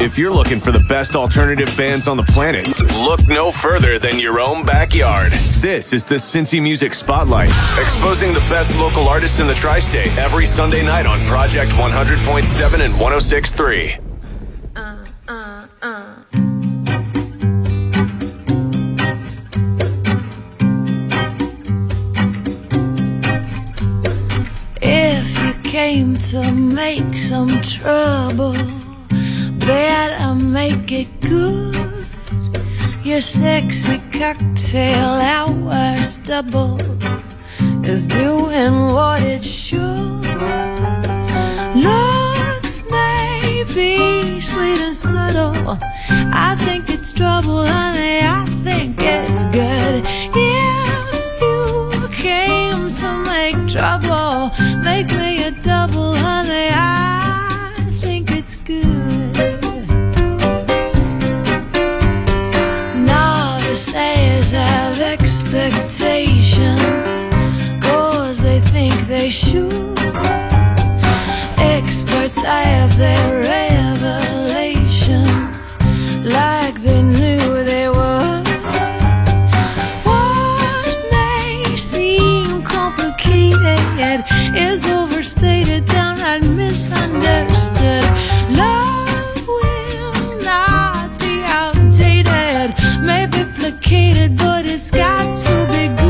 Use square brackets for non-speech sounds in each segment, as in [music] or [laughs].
If you're looking for the best alternative bands on the planet, look no further than your own backyard. This is the Cincy Music Spotlight, exposing the best local artists in the tri-state every Sunday night on Project 100.7 and 106.3. Uh, uh, uh. If you came to make some trouble better make it good. Your sexy cocktail hours double is doing what it should. Looks may be sweet and subtle. I think it's trouble, honey. I think it's good. If you came to make trouble, make me a double, honey. I should experts have their revelations like they knew they would what may seem complicated is overstated downright misunderstood. Love will not be outdated may be placated but it's got to be trouble.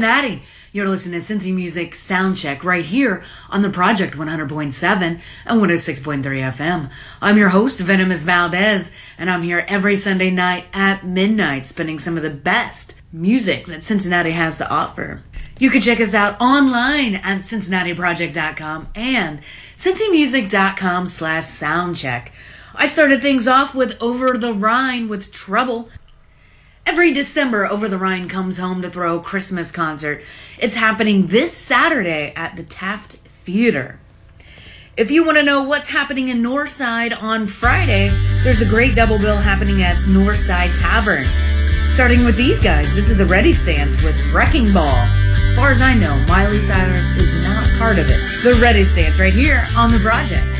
Cincinnati. You're listening to Cincy Music Soundcheck right here on the Project 100.7 and 106.3 FM. I'm your host, Venomous Valdez, and I'm here every Sunday night at midnight spinning some of the best music that Cincinnati has to offer. You can check us out online at cincinnatiproject.com and cincymusic.com slash soundcheck. I started things off with Over the Rhine with Trouble. Every December, Over the Rhine comes home to throw a Christmas concert. It's happening this Saturday at the Taft Theater. If you want to know what's happening in Northside on Friday, there's a great double bill happening at Northside Tavern. Starting with these guys, this is the Ready Stance with Wrecking Ball. As far as I know, Miley Cyrus is not part of it. The Ready Stance right here on the project.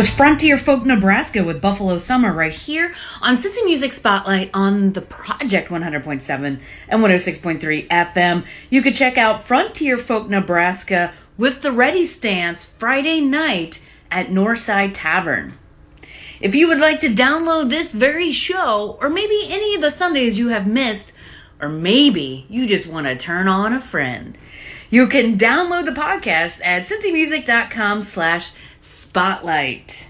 was Frontier Folk Nebraska with Buffalo Summer right here on Cincy Music Spotlight on the Project 100.7 and 106.3 FM. You could check out Frontier Folk Nebraska with the Ready Stance Friday night at Northside Tavern. If you would like to download this very show, or maybe any of the Sundays you have missed, or maybe you just want to turn on a friend, you can download the podcast at cincymusic.com slash spotlight.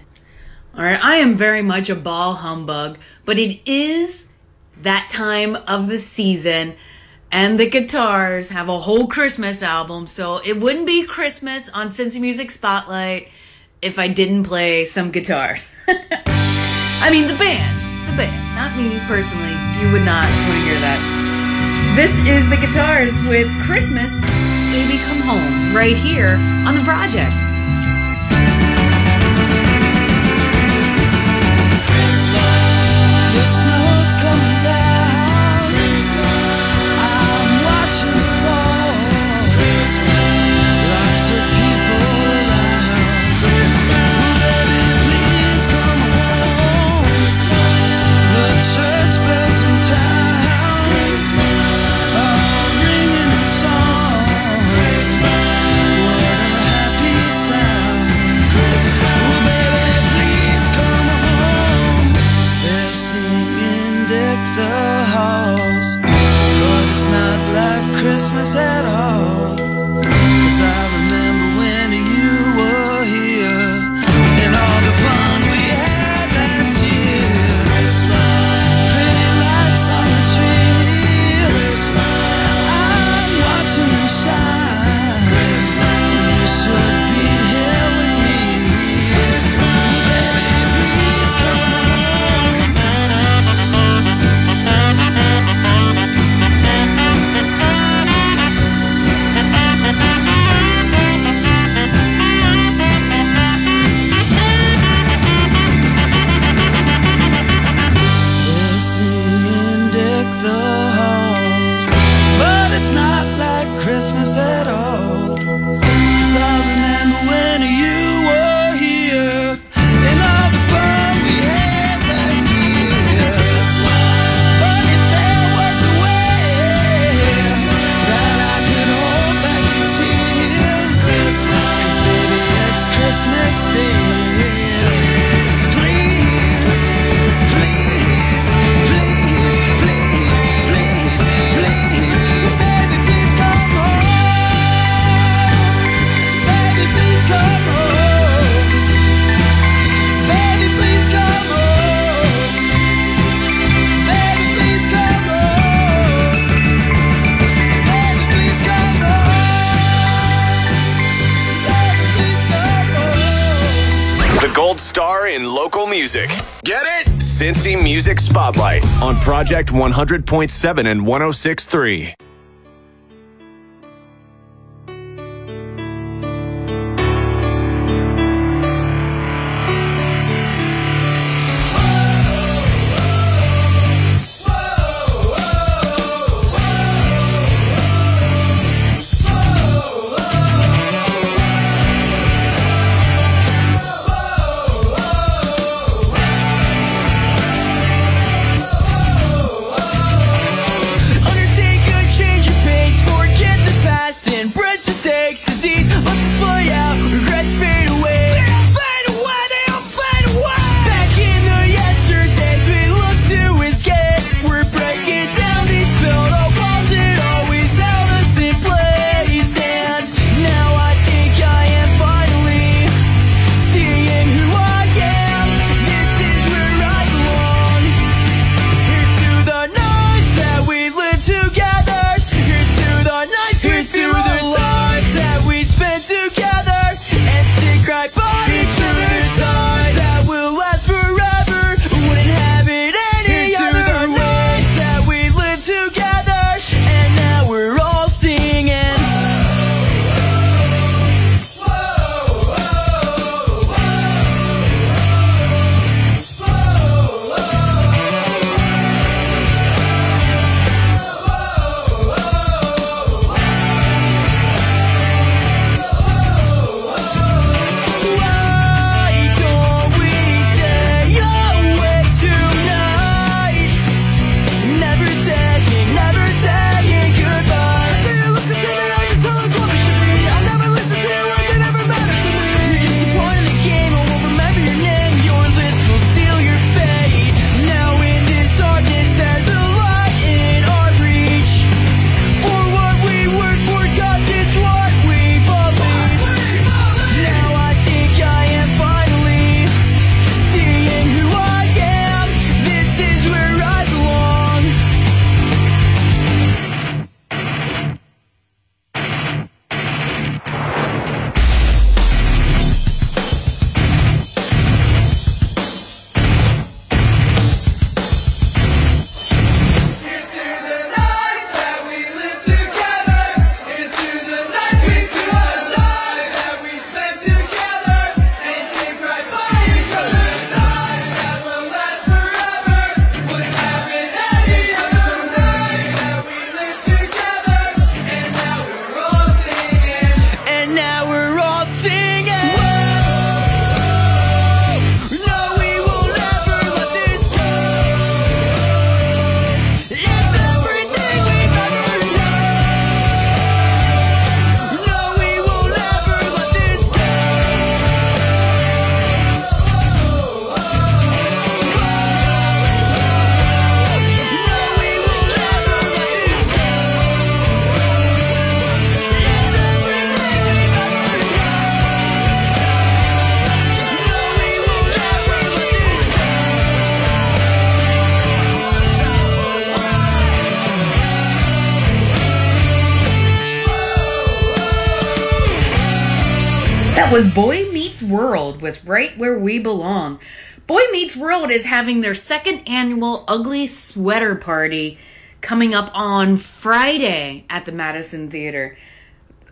All right, I am very much a ball humbug, but it is that time of the season, and the guitars have a whole Christmas album, so it wouldn't be Christmas on Cincy Music Spotlight if I didn't play some guitars. [laughs] I mean, the band, the band, not me personally. You would not want to hear that. This is the guitars with Christmas, Baby Come Home, right here on the project. The snow's coming on Project 100.7 and 106.3. with Right Where We Belong. Boy Meets World is having their second annual Ugly Sweater Party coming up on Friday at the Madison Theater.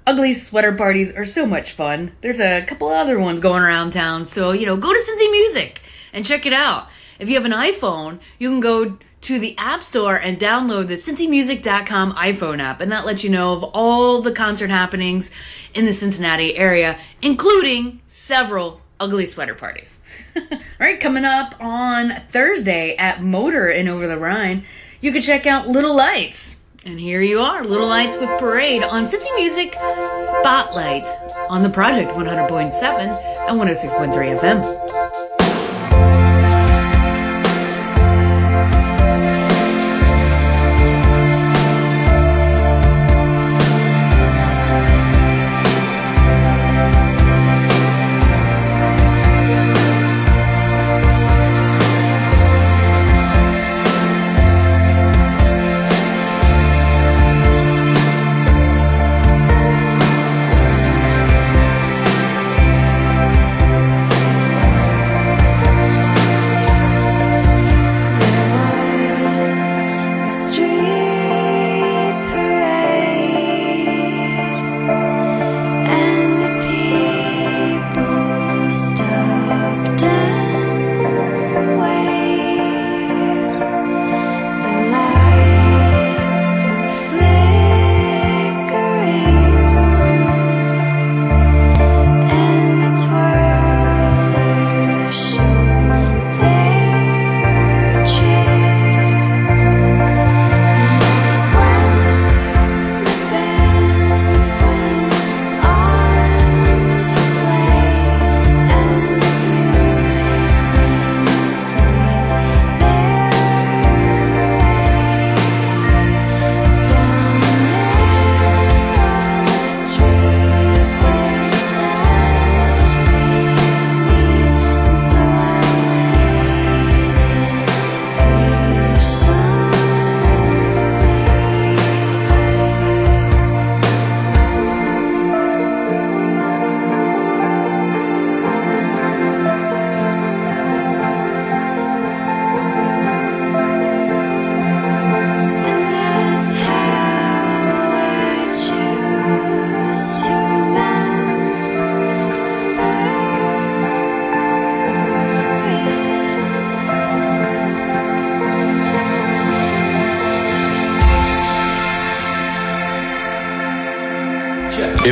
Ugly sweater parties are so much fun. There's a couple other ones going around town, so you know, go to Cincy Music and check it out. If you have an iPhone, you can go to the App Store and download the cincymusic.com iPhone app, and that lets you know of all the concert happenings in the Cincinnati area, including several ugly sweater parties. [laughs] all right, coming up on Thursday at MOTR in Over the Rhine, you can check out Little Lights. And here you are, Little Lights with Parade on Cincy Music Spotlight on the Project 100.7 and 106.3 FM.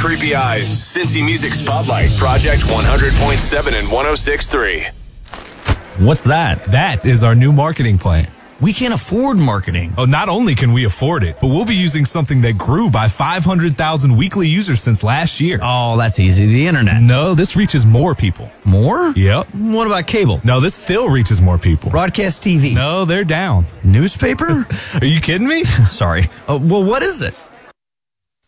creepy eyes. Cincy Music Spotlight, Project 100.7 and 106.3. What's that? That is our new marketing plan. We can't afford marketing. Oh, not only can we afford it, but we'll be using something that grew by 500,000 weekly users since last year. Oh, that's easy. The internet. No, this reaches more people. More? Yep. What about cable? No, this still reaches more people. Broadcast TV? No, they're down. Newspaper? [laughs] Are you kidding me? [laughs] Sorry. Uh, well, what is it?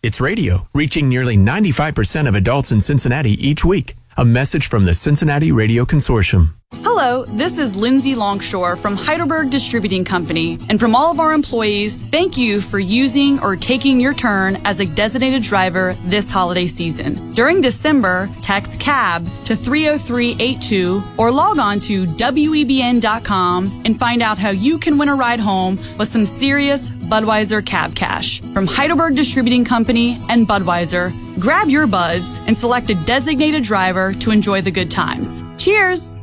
It's radio, reaching nearly 95% of adults in Cincinnati each week. A message from the Cincinnati Radio Consortium. Hello, this is Lindsay Longshore from Heidelberg Distributing Company. And from all of our employees, thank you for using or taking your turn as a designated driver this holiday season. During December, text CAB to 30382 or log on to WEBN.com and find out how you can win a ride home with some serious Budweiser cab cash. From Heidelberg Distributing Company and Budweiser, grab your buds and select a designated driver to enjoy the good times. Cheers!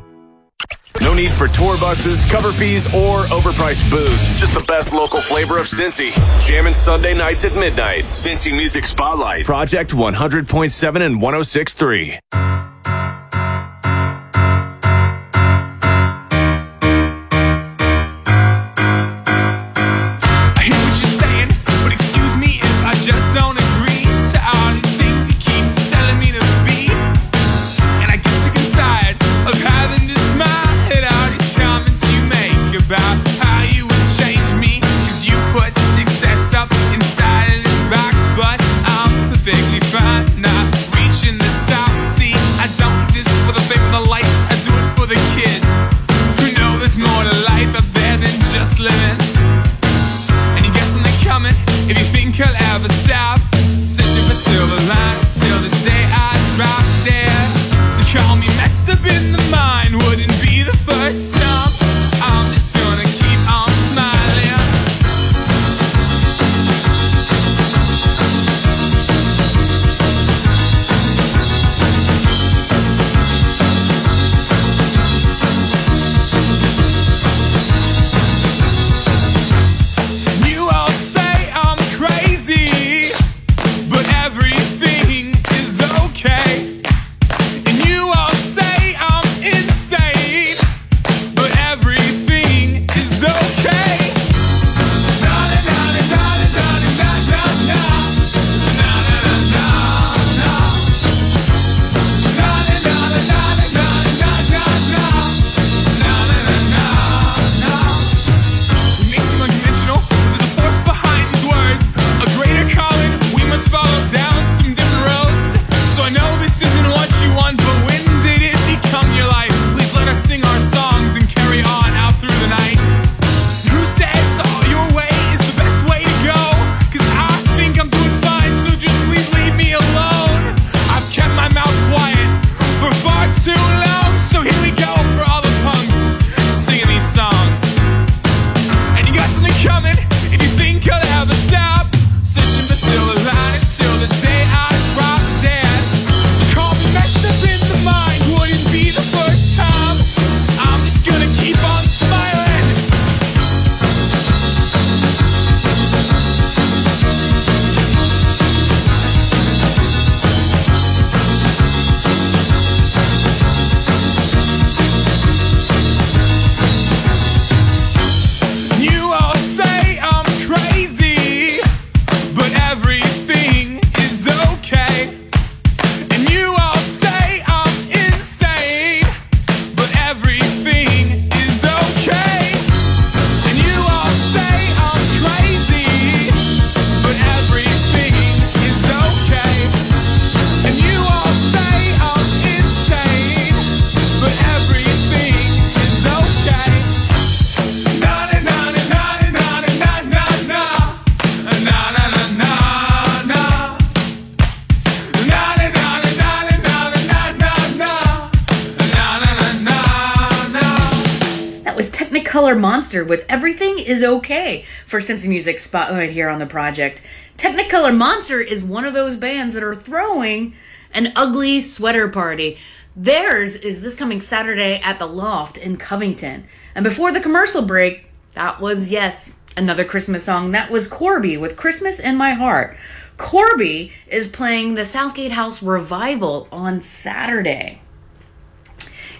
No need for tour buses, cover fees, or overpriced booze. Just the best local flavor of Cincy. Jamming Sunday nights at midnight. Cincy Music Spotlight. Project 100.7 and 106.3. Technicolor Monster with Everything is Okay for Cincy Music Spotlight here on the project. Technicolor Monster is one of those bands that are throwing an ugly sweater party. Theirs is this coming Saturday at the Loft in Covington. And before the commercial break, that was, yes, another Christmas song. That was Corby with Christmas in My Heart. Corby is playing the Southgate House Revival on Saturday.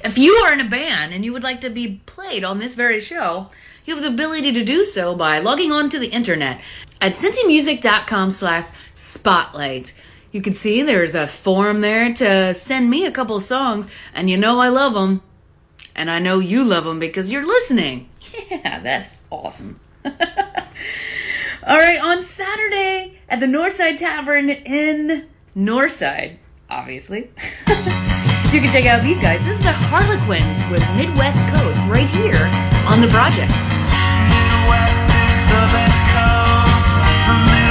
If you are in a band and you would like to be played on this very show, you have the ability to do so by logging on to the internet at cincymusic.com slash spotlight. You can see there's a form there to send me a couple songs, and you know I love them. And I know you love them because you're listening. [laughs] Yeah, that's awesome. [laughs] All right, on Saturday at the Northside Tavern in Northside, obviously. [laughs] you can check out these guys. This is the Harlequins with Midwest Coast right here on the project. Midwest is the best coast. The Midwest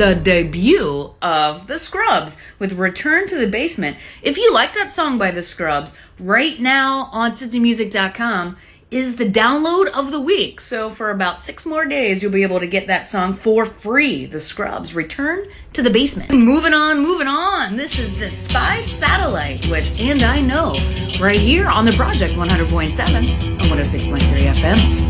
the debut of The Scrubs with Return to the Basement. If you like that song by The Scrubs, right now on cincymusic.com is the download of the week. So for about six more days, you'll be able to get that song for free. The Scrubs, Return to the Basement. Moving on, moving on. This is the Spy Satellite with And I Know, right here on the Project 100.7 and 106.3 FM.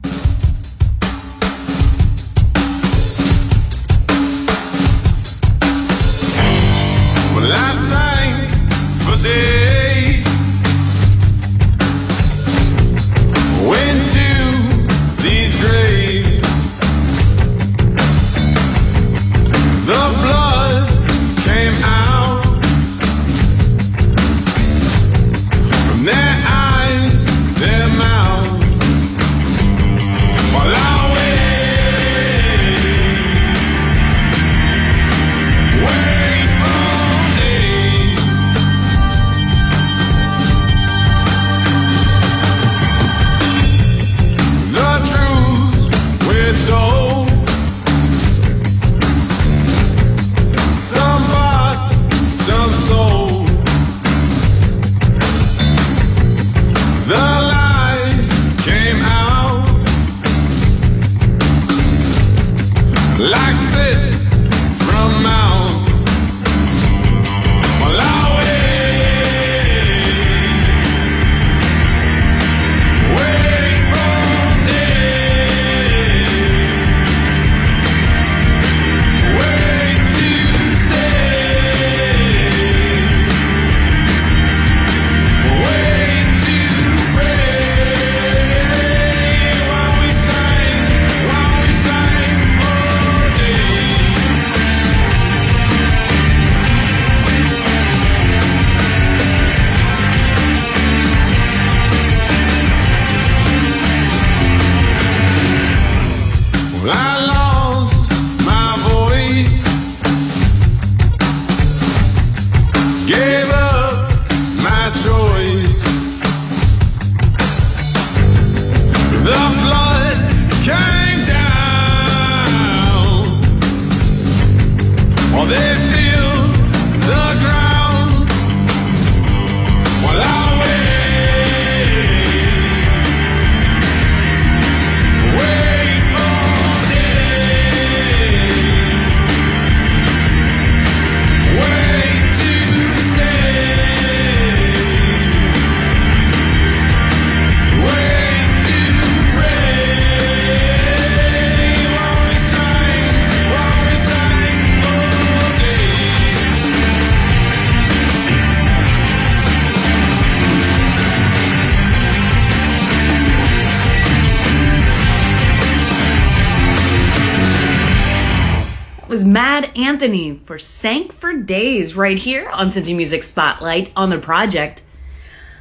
Anthony for Sank for Days right here on Cincy Music Spotlight on the project.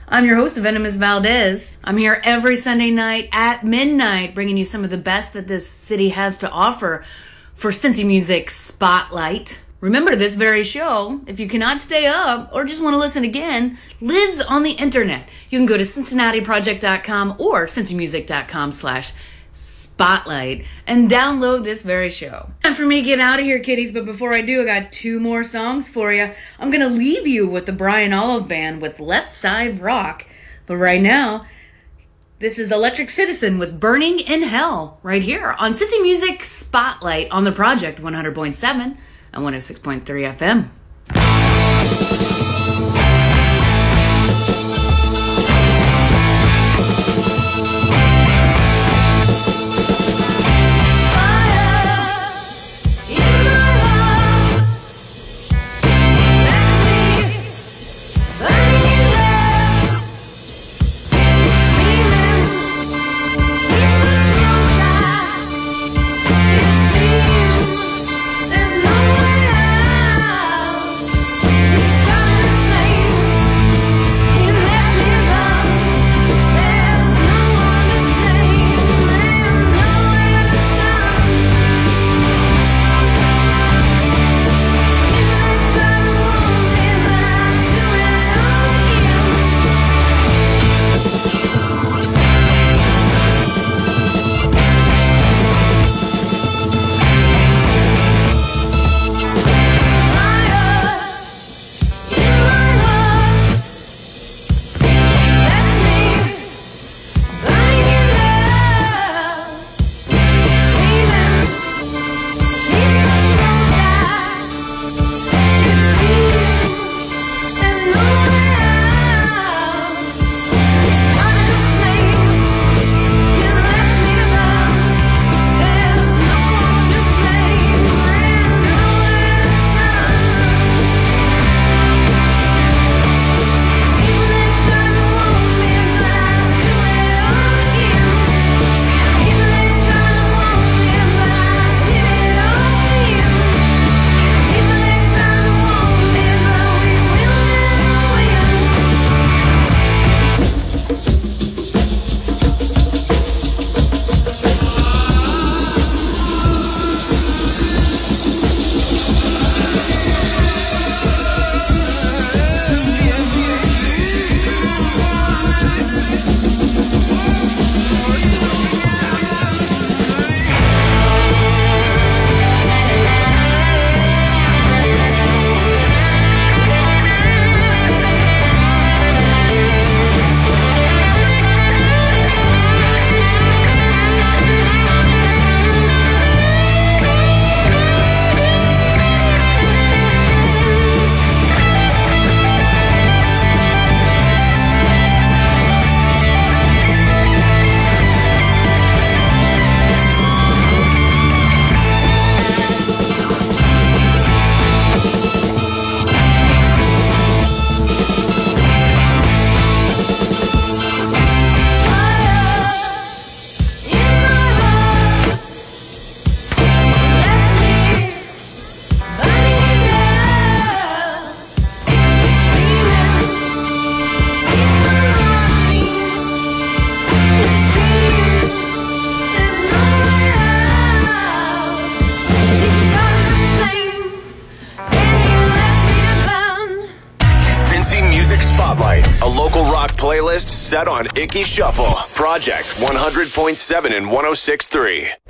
I'm your host, Venomous Valdez. I'm here every Sunday night at midnight bringing you some of the best that this city has to offer for Cincy Music Spotlight. Remember, this very show, if you cannot stay up or just want to listen again, lives on the internet. You can go to cincinnatiproject.com or cincymusic.com slash spotlight and download this very show. Time for me to get out of here, kiddies, but before I do, I got two more songs for you. I'm going to leave you with the Brian Olive Band with Left Side Rock. But right now, this is Electric Citizen with Burning in Hell right here on Cincy Music Spotlight on the Project 100.7 and 106.3 FM. Seven and 1063.